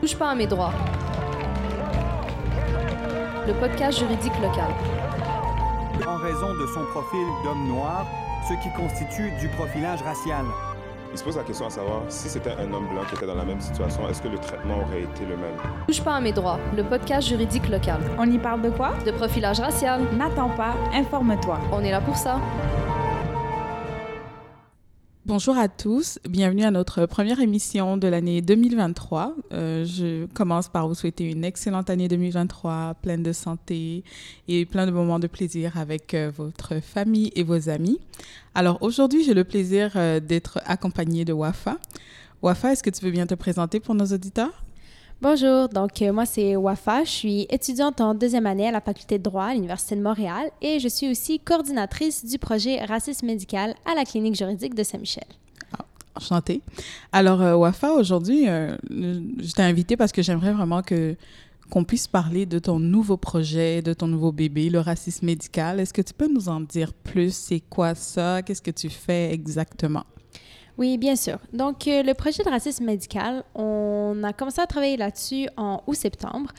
Touche pas à mes droits. Le podcast juridique local. En raison de son profil d'homme noir, ce qui constitue du profilage racial. Il se pose la question à savoir si c'était un homme blanc qui était dans la même situation, est-ce que le traitement aurait été le même? Touche pas à mes droits. Le podcast juridique local. On y parle de quoi? De profilage racial. N'attends pas, informe-toi. On est là pour ça. Bonjour à tous, bienvenue à notre première émission de l'année 2023. Euh, je commence par vous souhaiter une excellente année 2023, pleine de santé et plein de moments de plaisir avec euh, votre famille et vos amis. Alors aujourd'hui, j'ai le plaisir euh, d'être accompagnée de Wafa. Wafa, est-ce que tu veux bien te présenter pour nos auditeurs? Bonjour, donc euh, moi c'est Wafa, je suis étudiante en deuxième année à la faculté de droit à l'Université de Montréal et je suis aussi coordinatrice du projet Racisme médical à la clinique juridique de Saint-Michel. Ah, enchantée. Alors euh, Wafa, aujourd'hui, euh, je t'ai invitée parce que j'aimerais vraiment que qu'on puisse parler de ton nouveau projet, de ton nouveau bébé, le racisme médical. Est-ce que tu peux nous en dire plus? C'est quoi ça? Qu'est-ce que tu fais exactement? Oui, bien sûr. Donc, euh, le projet de racisme médical, on a commencé à travailler là-dessus en août-septembre.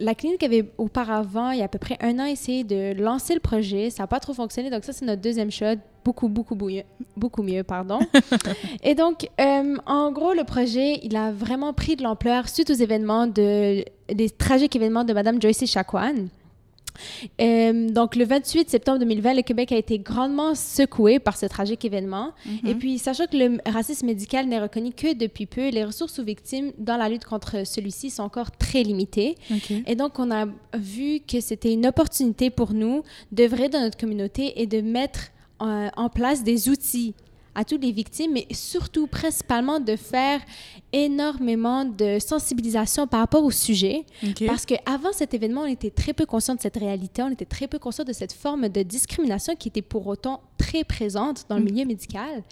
La clinique avait auparavant, il y a à peu près un an, essayé de lancer le projet. Ça n'a pas trop fonctionné. Donc, ça, c'est notre deuxième shot. Beaucoup, beaucoup, mieux. Beaucoup mieux, pardon. Et donc, euh, en gros, le projet, il a vraiment pris de l'ampleur suite aux événements de, des tragiques événements de Mme Joyce Chakwan. Euh, donc, le 28 septembre 2020, le Québec a été grandement secoué par ce tragique événement. Et mhm. puis, sachant que le racisme médical n'est reconnu que depuis peu, les ressources aux victimes dans la lutte contre celui-ci sont encore très limitées. Et donc, on a vu que c'était une opportunité pour nous d'œuvrer dans notre communauté et de mettre euh, en place des outils à toutes les victimes, mais surtout, principalement, de faire énormément de sensibilisation par rapport au sujet. Parce qu'avant cet événement, on était très peu conscient de cette réalité, on était très peu conscient de cette forme de discrimination qui était pour autant très présente dans le mm. milieu médical.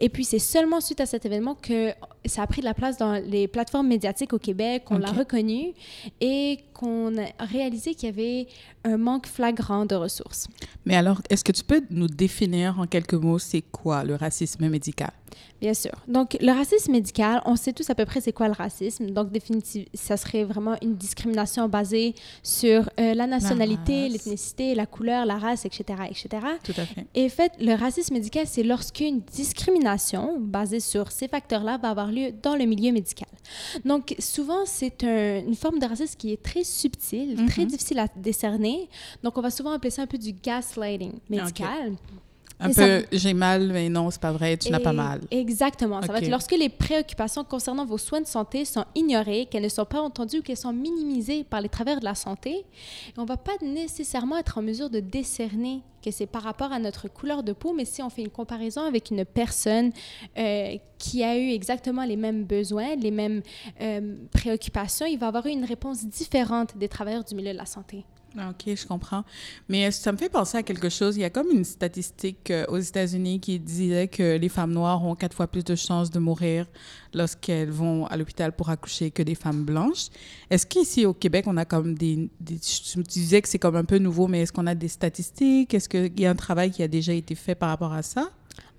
Et puis, c'est seulement suite à cet événement que ça a pris de la place dans les plateformes médiatiques au Québec, qu'on l'a reconnu et qu'on a réalisé qu'il y avait un manque flagrant de ressources. Mais alors, est-ce que tu peux nous définir en quelques mots c'est quoi le racisme médical? Bien sûr. Donc, le racisme médical, on sait tous à peu près c'est quoi le racisme. Donc, définitivement, ça serait vraiment une discrimination basée sur euh, la nationalité, l'ethnicité, la couleur, la race, etc., etc. Tout à fait. Et fait, le racisme médical, c'est lorsqu'une discrimination basée sur ces facteurs-là va avoir lieu dans le milieu médical. Donc, souvent, c'est une forme de racisme qui est très subtile, très mhm. difficile à décerner. Donc, on va souvent appeler ça un peu du gaslighting médical. Un peu, j'ai mal, mais non, c'est pas vrai, tu n'as pas mal. Exactement. Ça va être lorsque les préoccupations concernant vos soins de santé sont ignorées, qu'elles ne sont pas entendues ou qu'elles sont minimisées par les travers de la santé, on ne va pas nécessairement être en mesure de décerner que c'est par rapport à notre couleur de peau, mais si on fait une comparaison avec une personne euh, qui a eu exactement les mêmes besoins, les mêmes euh, préoccupations, il va avoir eu une réponse différente des travailleurs du milieu de la santé. Ah, ok, je comprends. Mais ça me fait penser à quelque chose. Il y a comme une statistique euh, aux États-Unis qui disait que les femmes noires ont quatre fois plus de chances de mourir lorsqu'elles vont à l'hôpital pour accoucher que des femmes blanches. Est-ce qu'ici au Québec, on a comme des, tu disais que c'est comme un peu nouveau, mais est-ce qu'on a des statistiques? Est-ce qu'il y a un travail qui a déjà été fait par rapport à ça?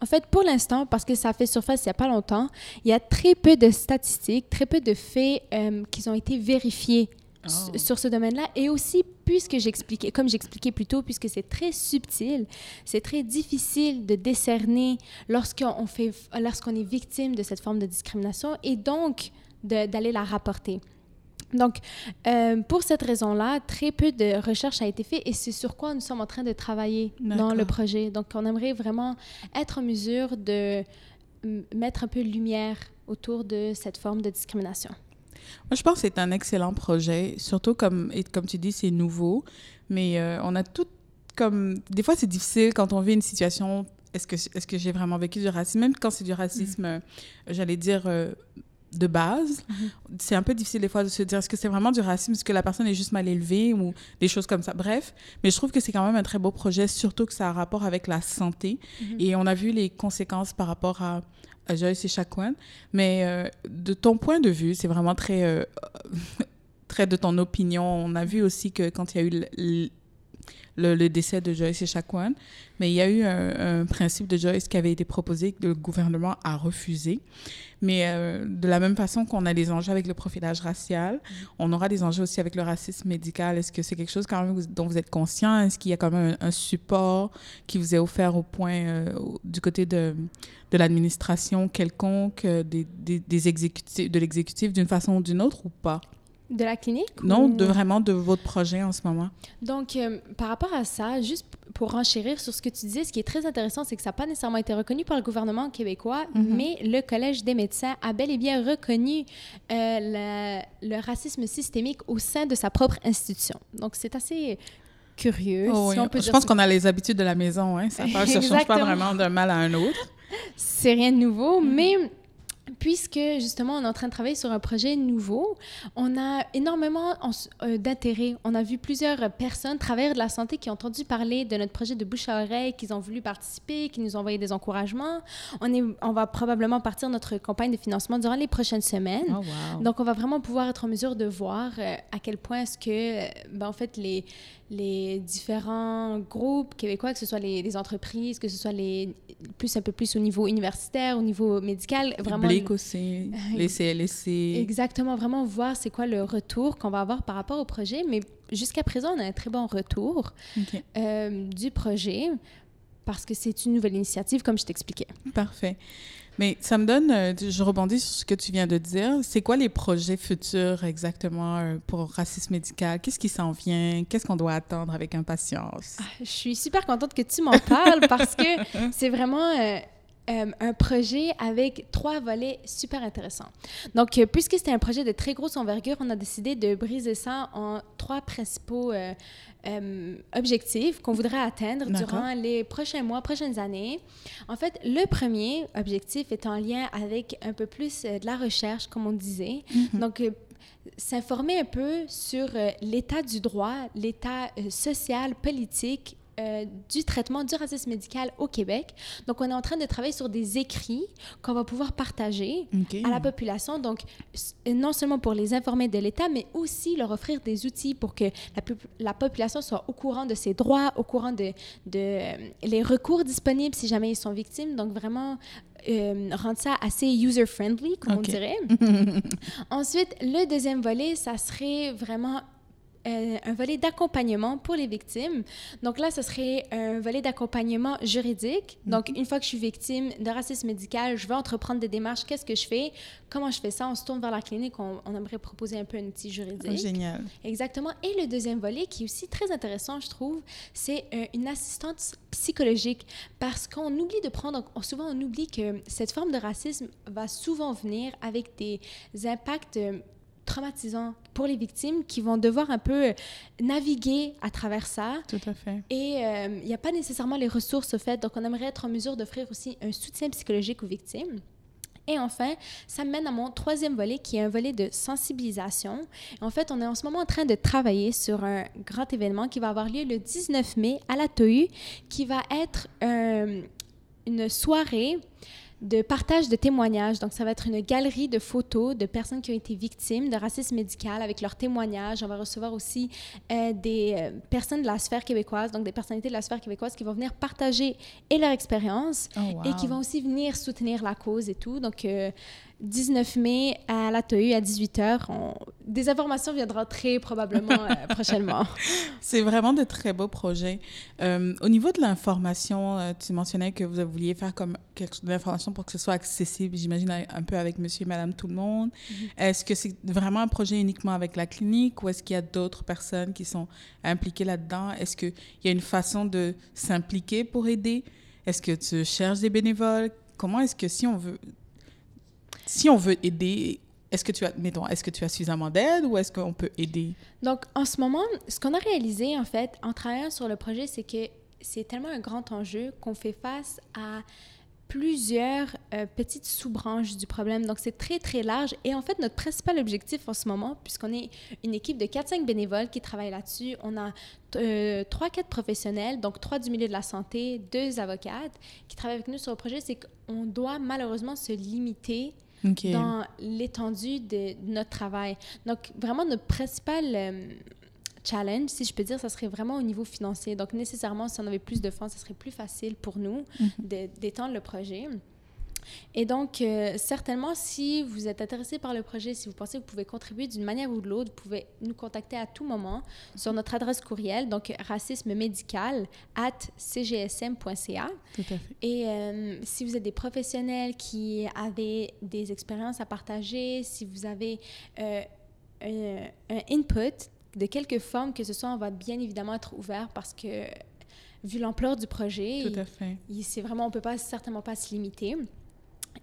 En fait, pour l'instant, parce que ça fait surface il n'y a pas longtemps, il y a très peu de statistiques, très peu de faits euh, qui ont été vérifiés Oh. sur ce domaine-là. Et aussi, puisque j'expliquais, comme j'expliquais plus tôt, puisque c'est très subtil, c'est très difficile de décerner lorsqu'on fait, lorsqu'on est victime de cette forme de discrimination et donc d'aller la rapporter. Donc, euh, pour cette raison-là, très peu de recherche a été fait et c'est sur quoi nous sommes en train de travailler dans le projet. Donc, on aimerait vraiment être en mesure de mettre un peu de lumière autour de cette forme de discrimination. Moi, je pense que c'est un excellent projet, surtout comme, et comme tu dis, c'est nouveau, mais euh, on a tout comme... Des fois, c'est difficile quand on vit une situation, est-ce que, est que j'ai vraiment vécu du racisme? Même quand c'est du racisme, mm. euh, j'allais dire, euh, de base, mm-hmm. c'est un peu difficile des fois de se dire, est-ce que c'est vraiment du racisme? Est-ce que la personne est juste mal élevée ou des choses comme ça? Bref, mais je trouve que c'est quand même un très beau projet, surtout que ça a rapport avec la santé. Mm-hmm. Et on a vu les conséquences par rapport à Joyce et Chakwan. Mais euh, de ton point de vue, c'est vraiment très, euh, très de ton opinion. On a vu aussi que quand il y a eu le, le décès de Joyce Echaquan, mais il y a eu un, un principe de Joyce qui avait été proposé que le gouvernement a refusé. Mais euh, de la même façon qu'on a des enjeux avec le profilage racial, on aura des enjeux aussi avec le racisme médical. Est-ce que c'est quelque chose quand même dont vous êtes conscient? Est-ce qu'il y a quand même un, un support qui vous est offert au point euh, du côté de, de l'administration quelconque, euh, des, des, des exécutifs, de l'exécutif d'une façon ou d'une autre ou pas? De la clinique? Non, ou- de vraiment de votre projet en ce moment? Donc, euh, par rapport à ça, juste pour renchérir sur ce que tu disais, ce qui est très intéressant, c'est que ça n'a pas nécessairement été reconnu par le gouvernement québécois, Mhm. mais le Collège des médecins a bel et bien reconnu euh, la- le racisme systémique au sein de sa propre institution. Donc, c'est assez curieux, Oh si on peut Je dire pense qu'on a les habitudes de la maison. Hein? Ça ne change pas vraiment d'un mal à un autre. C'est rien de nouveau, Mhm. mais puisque justement on est en train de travailler sur un projet nouveau, on a énormément en- euh, d'intérêt. On a vu plusieurs personnes, travailleurs de la santé, qui ont entendu parler de notre projet de bouche à oreille, qui ont voulu participer, qui nous ont envoyé des encouragements. On, est, on va probablement partir notre campagne de financement durant les prochaines semaines. Oh, wow. Donc, on va vraiment pouvoir être en mesure de voir euh, à quel point est-ce que, euh, ben, en fait, les, les différents groupes québécois, que ce soit les, les entreprises, que ce soit les plus un peu plus au niveau universitaire, au niveau médical, vraiment Public aussi, les CLSC. exactement vraiment voir c'est quoi le retour qu'on va avoir par rapport au projet. Mais jusqu'à présent, on a un très bon retour euh, du projet parce que c'est une nouvelle initiative, comme je t'expliquais. Parfait. Mais ça me donne, euh, je rebondis sur ce que tu viens de dire. C'est quoi les projets futurs exactement euh, pour racisme médical? Qu'est-ce qui s'en vient? Qu'est-ce qu'on doit attendre avec impatience? Je suis super contente que tu m'en parles parce que c'est vraiment euh, euh, un projet avec trois volets super intéressants. Donc, euh, puisque c'était un projet de très grosse envergure, on a décidé de briser ça en trois principaux euh, euh, objectifs qu'on voudrait atteindre durant les prochains mois, prochaines années. En fait, le premier objectif est en lien avec un peu plus de la recherche, comme on disait. Donc, euh, s'informer un peu sur l'état du droit, l'état social, politique euh, du traitement du racisme médical au Québec. Donc, on est en train de travailler sur des écrits qu'on va pouvoir partager à la population, donc s- non seulement pour les informer de l'État, mais aussi leur offrir des outils pour que la, pop- la population soit au courant de ses droits, au courant de, de euh, les recours disponibles si jamais ils sont victimes. Donc vraiment euh, rendre ça assez user-friendly, comme on dirait. Ensuite, le deuxième volet, ça serait vraiment euh, un volet d'accompagnement pour les victimes. Donc là, ce serait un volet d'accompagnement juridique. Donc, une fois que je suis victime de racisme médical, je veux entreprendre des démarches. Qu'est-ce que je fais? Comment je fais ça? On se tourne vers la clinique. On, on aimerait proposer un peu un outil juridique. Oh, génial. Exactement. Et le deuxième volet, qui est aussi très intéressant, je trouve, c'est euh, une assistance psychologique. Parce qu'on oublie de prendre, on- souvent on oublie que cette forme de racisme va souvent venir avec des impacts traumatisants pour les victimes qui vont devoir un peu euh, naviguer à travers ça. Tout à fait. Et euh, il n'y a pas nécessairement les ressources au fait. Donc, on aimerait être en mesure d'offrir aussi un soutien psychologique aux victimes. Et enfin, ça mène à mon troisième volet, qui est un volet de sensibilisation. En fait, on est en ce moment en train de travailler sur un grand événement qui va avoir lieu le 19 mai à la TOU, qui va être euh, une soirée de partage de témoignages. Donc, ça va être une galerie de photos de personnes qui ont été victimes de racisme médical avec leurs témoignages. On va recevoir aussi euh, des euh, personnes de la sphère québécoise, donc des personnalités de la sphère québécoise qui vont venir partager et leur expérience Oh, wow. et qui vont aussi venir soutenir la cause et tout. Donc, euh, 19 mai à la TOU à 18h. On... Des informations viendront très probablement euh, prochainement. C'est vraiment de très beaux projets. Euh, au niveau de l'information, euh, tu mentionnais que vous vouliez faire comme quelque chose d'information pour que ce soit accessible, j'imagine, un peu avec monsieur et madame tout le monde. Est-ce que c'est vraiment un projet uniquement avec la clinique ou est-ce qu'il y a d'autres personnes qui sont impliquées là-dedans? Est-ce qu'il y a une façon de s'impliquer pour aider? Est-ce que tu cherches des bénévoles? Comment est-ce que si on veut, si on veut aider, est-ce que tu as, est-ce que tu as suffisamment d'aide ou est-ce qu'on peut aider? Donc, en ce moment, ce qu'on a réalisé, en fait, en travaillant sur le projet, c'est que c'est tellement un grand enjeu qu'on fait face à plusieurs euh, petites sous-branches du problème. Donc, c'est très, très large. Et en fait, notre principal objectif en ce moment, puisqu'on est une équipe de 4-5 bénévoles qui travaillent là-dessus, on a euh, 3-4 professionnels, donc 3 du milieu de la santé, 2 avocates qui travaillent avec nous sur le projet, c'est qu'on doit malheureusement se limiter dans l'étendue de notre travail. Donc, vraiment, notre principal euh, challenge, si je peux dire, ça serait vraiment au niveau financier. Donc, nécessairement, si on avait plus de fonds, ça serait plus facile pour nous Mhm. d'étendre le projet. Et donc, euh, certainement, si vous êtes intéressé par le projet, si vous pensez que vous pouvez contribuer d'une manière ou de l'autre, vous pouvez nous contacter à tout moment sur notre adresse courriel, donc racisme médical at cgsm.ca. Tout à fait. Et euh, si vous êtes des professionnels qui avez des expériences à partager, si vous avez euh, un, un input de quelque forme que ce soit, on va bien évidemment être ouvert parce que vu l'ampleur du projet, Tout à fait. c'est vraiment, on peut pas certainement pas se limiter.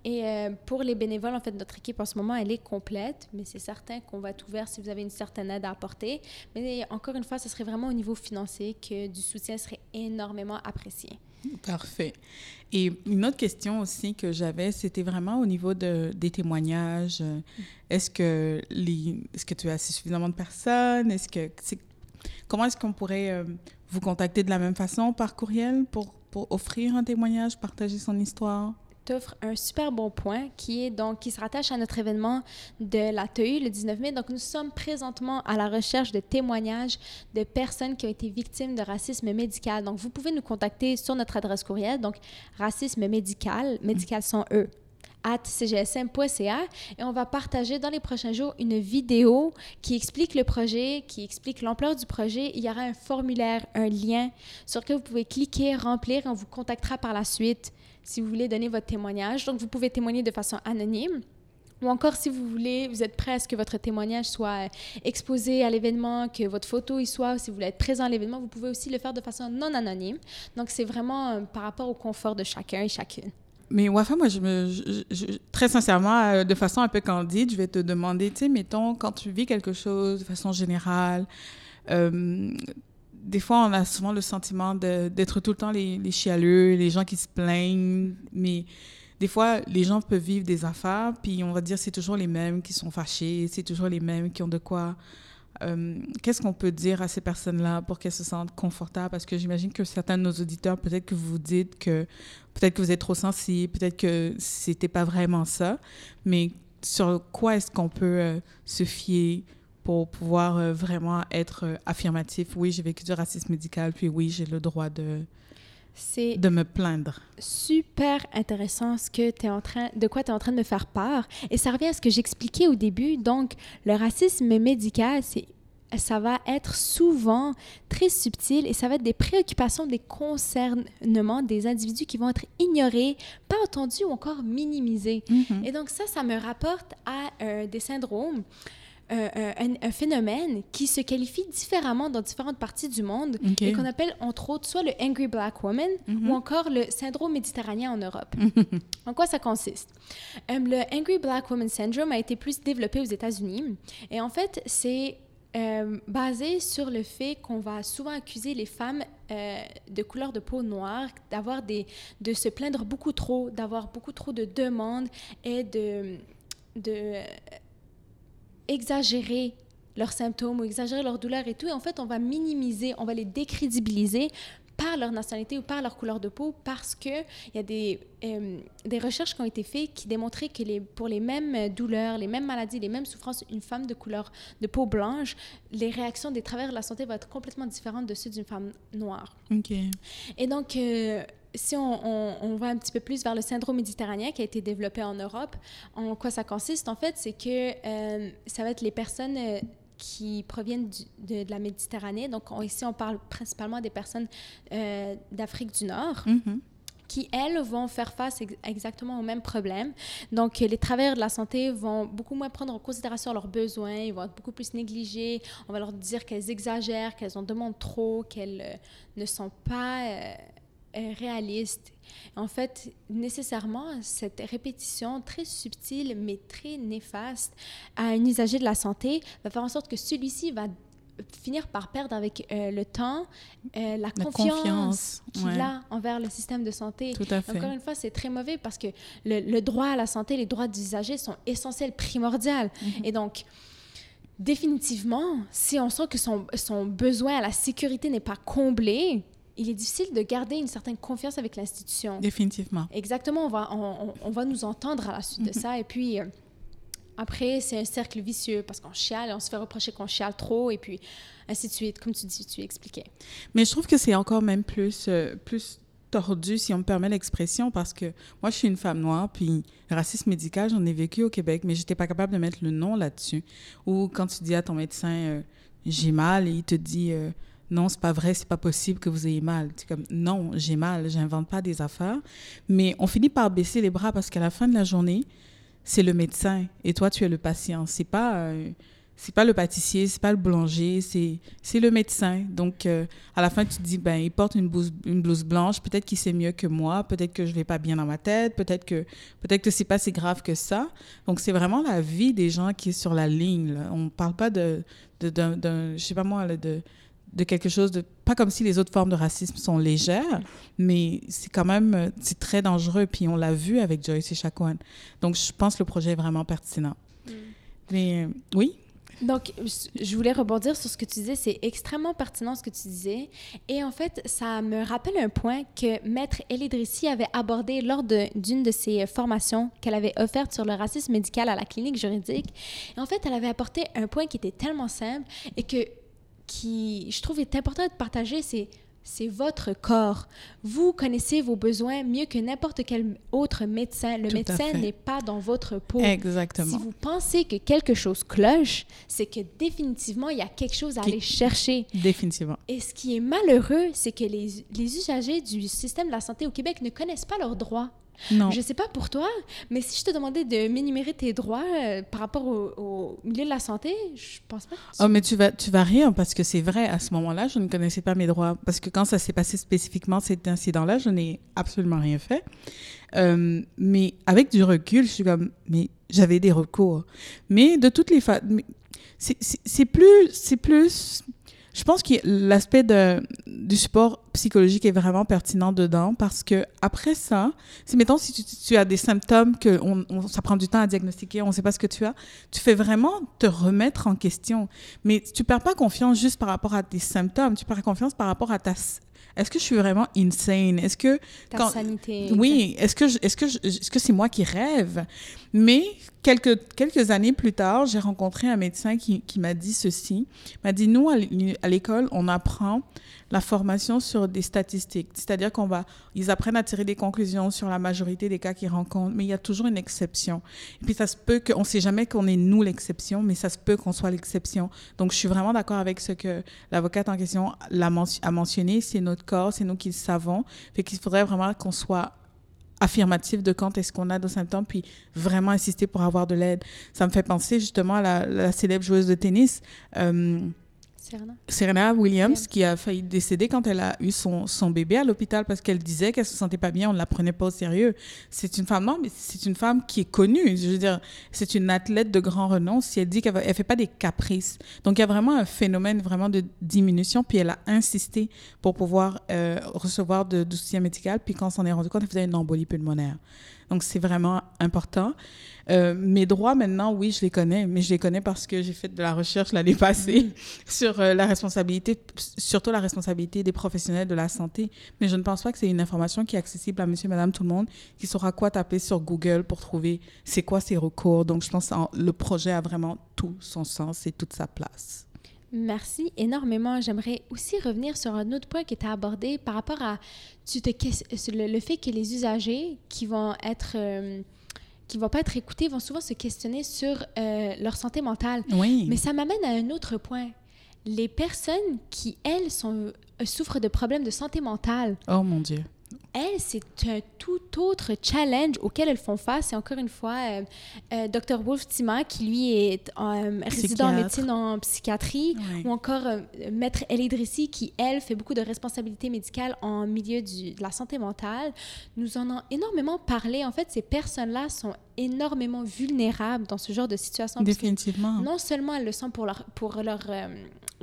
Et euh, pour les bénévoles, en fait, notre équipe en ce moment, elle est complète, mais c'est certain qu'on va être ouvert si vous avez une certaine aide à apporter. Mais encore une fois, ce serait vraiment au niveau financier que du soutien serait énormément apprécié. Parfait. Et une autre question aussi que j'avais, c'était vraiment au niveau de, des témoignages. Euh, Est-ce que, est-ce que tu as assez suffisamment de personnes? Est-ce que, comment est-ce qu'on pourrait euh, vous contacter de la même façon par courriel pour, pour offrir un témoignage, partager son histoire? T'offre un super bon point qui est donc qui se rattache à notre événement de l'ATEU le 19 mai. Donc nous sommes présentement à la recherche de témoignages de personnes qui ont été victimes de racisme médical. Donc vous pouvez nous contacter sur notre adresse courriel donc racisme médical, médical sans e at cgsm.ca et on va partager dans les prochains jours une vidéo qui explique le projet, qui explique l'ampleur du projet. Il y aura un formulaire, un lien sur lequel vous pouvez cliquer, remplir et on vous contactera par la suite si vous voulez donner votre témoignage. Donc, vous pouvez témoigner de façon anonyme. Ou encore, si vous voulez, vous êtes prêt à ce que votre témoignage soit euh, exposé à l'événement, que votre photo y soit, si vous voulez être présent à l'événement, vous pouvez aussi le faire de façon non anonyme. Donc, c'est vraiment euh, par rapport au confort de chacun et chacune. Mais Wafa, moi, je me, très sincèrement, euh, de façon un peu candide, je vais te demander, tu sais, mettons, quand tu vis quelque chose de façon générale, des fois, on a souvent le sentiment d'être tout le temps les, les chialeux, les gens qui se plaignent, mais des fois, les gens peuvent vivre des affaires, puis on va dire c'est toujours les mêmes qui sont fâchés, c'est toujours les mêmes qui ont de quoi. Euh, Qu'est-ce qu'on peut dire à ces personnes-là pour qu'elles se sentent confortables? Parce que j'imagine que certains de nos auditeurs, peut-être que vous dites que peut-être que vous êtes trop sensible, peut-être que c'était pas vraiment ça, mais sur quoi est-ce qu'on peut euh, se fier pour pouvoir euh, vraiment être euh, affirmatif? Oui, j'ai vécu du racisme médical, puis oui, j'ai le droit de, C'est de me plaindre. super intéressant ce que es en train de quoi tu es en train de me faire part et ça revient à ce que j'expliquais au début donc le racisme médical c'est ça va être souvent très subtil et ça va être des préoccupations, des concernements des individus qui vont être ignorés, pas entendus ou encore minimisés. Et donc ça, ça me rapporte à euh, des syndromes, euh, euh, un, un phénomène qui se qualifie différemment dans différentes parties du monde et qu'on appelle entre autres soit le Angry Black Woman Mhm. ou encore le syndrome méditerranéen en Europe. en quoi ça consiste? Euh, le Angry Black Woman Syndrome a été plus développé aux États-Unis et en fait, c'est euh, basé sur le fait qu'on va souvent accuser les femmes euh, de couleur de peau noire d'avoir des de se plaindre beaucoup trop, d'avoir beaucoup trop de demandes et de de exagérer leurs symptômes ou exagérer leurs douleurs et tout. Et en fait, on va minimiser, on va les décrédibiliser par leur nationalité ou par leur couleur de peau parce qu'il y a des, euh, des recherches qui ont été faites qui démontraient que les, pour les mêmes douleurs, les mêmes maladies, les mêmes souffrances, une femme de couleur de peau blanche, les réactions des travailleurs de la santé vont être complètement différentes de ceux d'une femme noire. OK. Et donc, euh, si on, on- on va un petit peu plus vers le syndrome méditerranéen qui a été développé en Europe, en quoi ça consiste, en fait, c'est que euh, ça va être les personnes euh, qui proviennent du- de, de la Méditerranée. Donc, on- ici, on parle principalement des personnes euh, d'Afrique du Nord Mhm. qui, elles, vont faire face ex- exactement au même problème. Donc, les travailleurs de la santé vont beaucoup moins prendre en considération leurs besoins, ils vont être beaucoup plus négligés. On va leur dire qu'elles exagèrent, qu'elles en demandent trop, qu'elles euh, ne sont pas euh, euh, réalistes. En fait, nécessairement, cette répétition très subtile, mais très néfaste à un usager de la santé va faire en sorte que celui-ci va finir par perdre avec euh, le temps euh, la, La confiance, confiance, qu'il ouais. a envers le système de santé. Tout à fait. Encore une fois, c'est très mauvais parce que le, le droit à la santé, les droits d'usager sont essentiels, primordiaux. Mhm. Et donc, définitivement, si on sent que son, son besoin à la sécurité n'est pas comblé, il est difficile de garder une certaine confiance avec l'institution. Définitivement. Exactement, on va, on, va nous entendre à la suite de ça. Et puis, euh, après, c'est un cercle vicieux parce qu'on chiale, on se fait reprocher qu'on chiale trop et puis ainsi de suite, comme tu dis, tu expliquais. Mais je trouve que c'est encore même plus, euh, plus tordu, si on me permet l'expression, parce que moi, je suis une femme noire, puis racisme médical, j'en ai vécu au Québec, mais j'étais pas capable de mettre le nom là-dessus. Ou quand tu dis à ton médecin, euh, j'ai mal, et il te dit, non, c'est pas vrai, c'est pas possible que vous ayez mal. Comme, non, j'ai mal, j'invente pas des affaires. Mais on finit par baisser les bras parce qu'à la fin de la journée, c'est le médecin et toi, tu es le patient. C'est pas, euh, c'est pas le pâtissier, c'est pas le boulanger, c'est, c'est le médecin. Donc, euh, à la fin, tu te dis, ben, il porte une blouse, une blouse blanche, peut-être qu'il sait mieux que moi, peut-être que je vais pas bien dans ma tête, peut-être que, peut-être que c'est pas si grave que ça. Donc, c'est vraiment la vie des gens qui est sur la ligne. Là. On parle pas de, d'un, d'un- je sais pas moi, de, de quelque chose de pas comme si les autres formes de racisme sont légères, mais c'est quand même euh, c'est très dangereux. Puis on l'a vu avec Joyce et Chacoan. Donc je pense que le projet est vraiment pertinent. Mais euh, oui, Donc, je voulais rebondir sur ce que tu disais. C'est extrêmement pertinent ce que tu disais. Et en fait, ça me rappelle un point que Maître Elédrissi avait abordé lors de- d'une de, ses formations qu'elle avait offerte sur le racisme médical à la clinique juridique. Et en fait, elle avait apporté un point qui était tellement simple et que qui, je trouve, est important de partager. C'est c'est votre corps. Vous connaissez vos besoins mieux que n'importe quel autre médecin. Le Tout médecin n'est pas dans votre peau. exactement. Si vous pensez que quelque chose cloche, c'est que définitivement, il y a quelque chose à Qui- aller chercher. Définitivement. Et ce qui est malheureux, c'est que les, les usagers du système de la santé au Québec ne connaissent pas leurs droits. Non. Je sais pas pour toi, mais si je te demandais de m'énumérer tes droits euh, par rapport au, au milieu de la santé, je pense pas. que tu- Oh, mais tu vas, tu vas rire parce que c'est vrai, à ce moment-là, je ne connaissais pas mes droits. Parce que quand ça s'est passé spécifiquement, cet incident-là, je n'ai absolument rien fait. Euh, mais avec du recul, je suis comme, mais j'avais des recours. Mais de toutes les façons, c'est plus, c'est plus, je pense que l'aspect du support psychologique est vraiment pertinent dedans parce que après ça, si mettons si tu, as des symptômes que ça prend du temps à diagnostiquer, on ne sait pas ce que tu as, tu fais vraiment te remettre en question. Mais tu perds pas confiance juste par rapport à tes symptômes, tu perds confiance par rapport à ta est-ce que je suis vraiment insane? Est-ce que ta quand- sanité. oui, est-ce que est-ce que est-ce que c'est moi qui rêve? Mais quelques quelques années plus tard, j'ai rencontré un médecin qui, qui m'a dit ceci. M'a dit nous à l'école, on apprend la formation sur des statistiques, c'est-à-dire qu'on va ils apprennent à tirer des conclusions sur la majorité des cas qu'ils rencontrent, mais il y a toujours une exception. Et puis ça se peut qu'on sait jamais qu'on est nous l'exception, mais ça se peut qu'on soit l'exception. Donc je suis vraiment d'accord avec ce que l'avocate en question a mentionné, c'est notre corps, c'est nous qui le savons. Fait qu'il faudrait vraiment qu'on soit affirmatif de quand est-ce qu'on a nos symptômes, puis vraiment insister pour avoir de l'aide. Ça me fait penser justement à la, la célèbre joueuse de tennis, euh, Serena? Serena Williams, Williams. qui a failli décéder quand elle a eu son, son bébé à l'hôpital parce qu'elle disait qu'elle se sentait pas bien, on ne la prenait pas au sérieux. C'est une femme, non, mais c'est une femme qui est connue. Je veux dire, c'est une athlète de grand renom. Si elle dit qu'elle ne fait pas des caprices. Donc, il y a vraiment un phénomène vraiment de diminution. Puis, elle a insisté pour pouvoir euh, recevoir de, du soutien médical. Puis, quand on s'en est rendu compte, elle faisait une embolie pulmonaire. Donc, c'est vraiment important. Euh, mes droits, maintenant, oui, je les connais, mais je les connais parce que j'ai fait de la recherche l'année passée sur euh, la responsabilité, surtout la responsabilité des professionnels de la santé. Mais je ne pense pas que c'est une information qui est accessible à monsieur, madame, tout le monde, qui saura quoi taper sur Google pour trouver c'est quoi ces recours. Donc, je pense que le projet a vraiment tout son sens et toute sa place. Merci énormément. J'aimerais aussi revenir sur un autre point qui était abordé par rapport à tu te, le, le fait que les usagers qui vont être euh, qui vont pas être écoutés vont souvent se questionner sur euh, leur santé mentale. Oui. Mais ça m'amène à un autre point. Les personnes qui, elles, sont, euh, souffrent de problèmes de santé mentale, Oh mon Dieu. Elles, c'est un tout autre challenge auquel elles font face. Et encore une fois, euh, euh, Dr. Wolf Tima, qui lui est euh, résident en médecine en psychiatrie, Oui. ou encore Maître Elédrissi, qui, elle, fait beaucoup de responsabilités médicales en milieu du- de la santé mentale, nous en ont énormément parlé. En fait, ces personnes-là sont énormément vulnérables dans ce genre de situation. Définitivement. non seulement elles le sont pour leur, pour leur,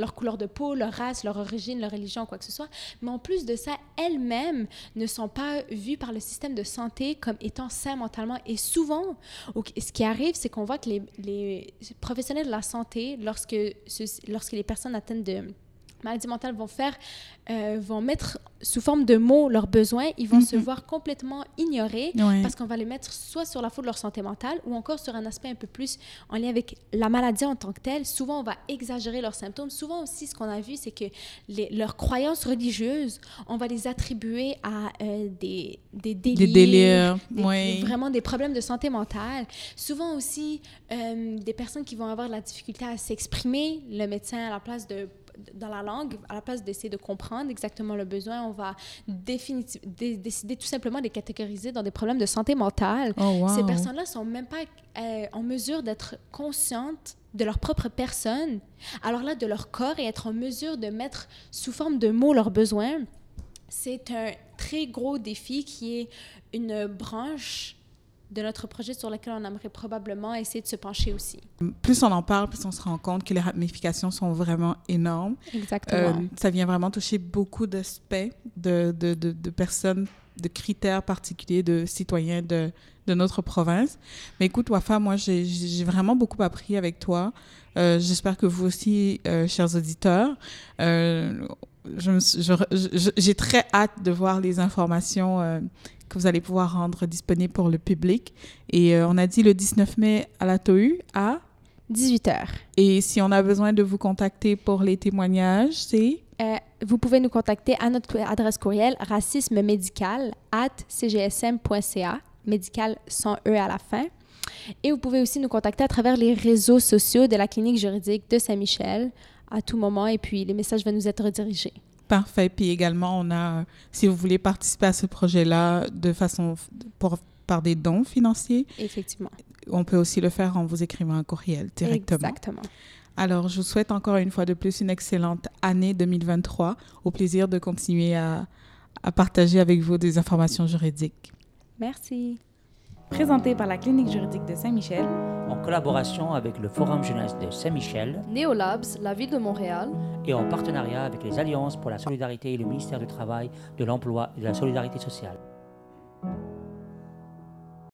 leur couleur de peau, leur race, leur origine, leur religion, quoi que ce soit, mais en plus de ça, elles-mêmes ne sont pas vues par le système de santé comme étant saines mentalement. Et souvent, ce qui arrive, c'est qu'on voit que les, professionnels de la santé, lorsque, lorsque les personnes atteignent de maladies mentales vont faire, euh, vont mettre sous forme de mots leurs besoins, ils vont se Mhm. voir complètement ignorés Ouais. parce qu'on va les mettre soit sur la faute de leur santé mentale ou encore sur un aspect un peu plus en lien avec la maladie en tant que telle. Souvent, on va exagérer leurs symptômes. Souvent aussi, ce qu'on a vu, c'est que les- leurs croyances religieuses, on va les attribuer à euh, des, des délires. Des délires, des- oui. Vraiment des problèmes de santé mentale. Souvent aussi, euh, des personnes qui vont avoir de la difficulté à s'exprimer, le médecin à la place de dans la langue, à la place d'essayer de comprendre exactement le besoin, on va dé- décider tout simplement de les catégoriser dans des problèmes de santé mentale. Oh, wow. Ces personnes-là sont même pas euh, en mesure d'être conscientes de leur propre personne, alors là, de leur corps et être en mesure de mettre sous forme de mots leurs besoins. C'est un très gros défi qui est une branche de notre projet sur laquelle on aimerait probablement essayer de se pencher aussi. Plus on en parle, plus on se rend compte que les ramifications sont vraiment énormes. Exactement. Euh, ça vient vraiment toucher beaucoup d'aspects de, de, de, de personnes, de critères particuliers de citoyens de, de notre province. Mais écoute, Wafa, moi, j'ai vraiment beaucoup appris avec toi. Euh, J'espère que vous aussi, euh, chers auditeurs. J'ai très hâte de voir les informations que vous allez pouvoir rendre disponibles pour le public. Et euh, on a dit le 19 mai à la TOU à... 18 heures. Et si on a besoin de vous contacter pour les témoignages, c'est... Euh, vous pouvez nous contacter à notre adresse courriel racisme médical at cgsm.ca, médical sans E à la fin. Et vous pouvez aussi nous contacter à travers les réseaux sociaux de la clinique juridique de Saint-Michel à tout moment et puis les messages vont nous être redirigés. Parfait. Puis également, on a, si vous voulez participer à ce projet-là de façon, pour, par des dons financiers, Effectivement. on peut aussi le faire en vous écrivant un courriel directement. Exactement. Alors, je vous souhaite encore une fois de plus une excellente année 2023. Au plaisir de continuer à, à partager avec vous des informations juridiques. Merci. Présenté par la Clinique juridique de Saint-Michel, en collaboration avec le Forum jeunesse de Saint-Michel Neolabs, la ville de Montréal. et en partenariat avec les Alliances pour la solidarité et le ministère du Travail, de l'Emploi et de la Solidarité sociale.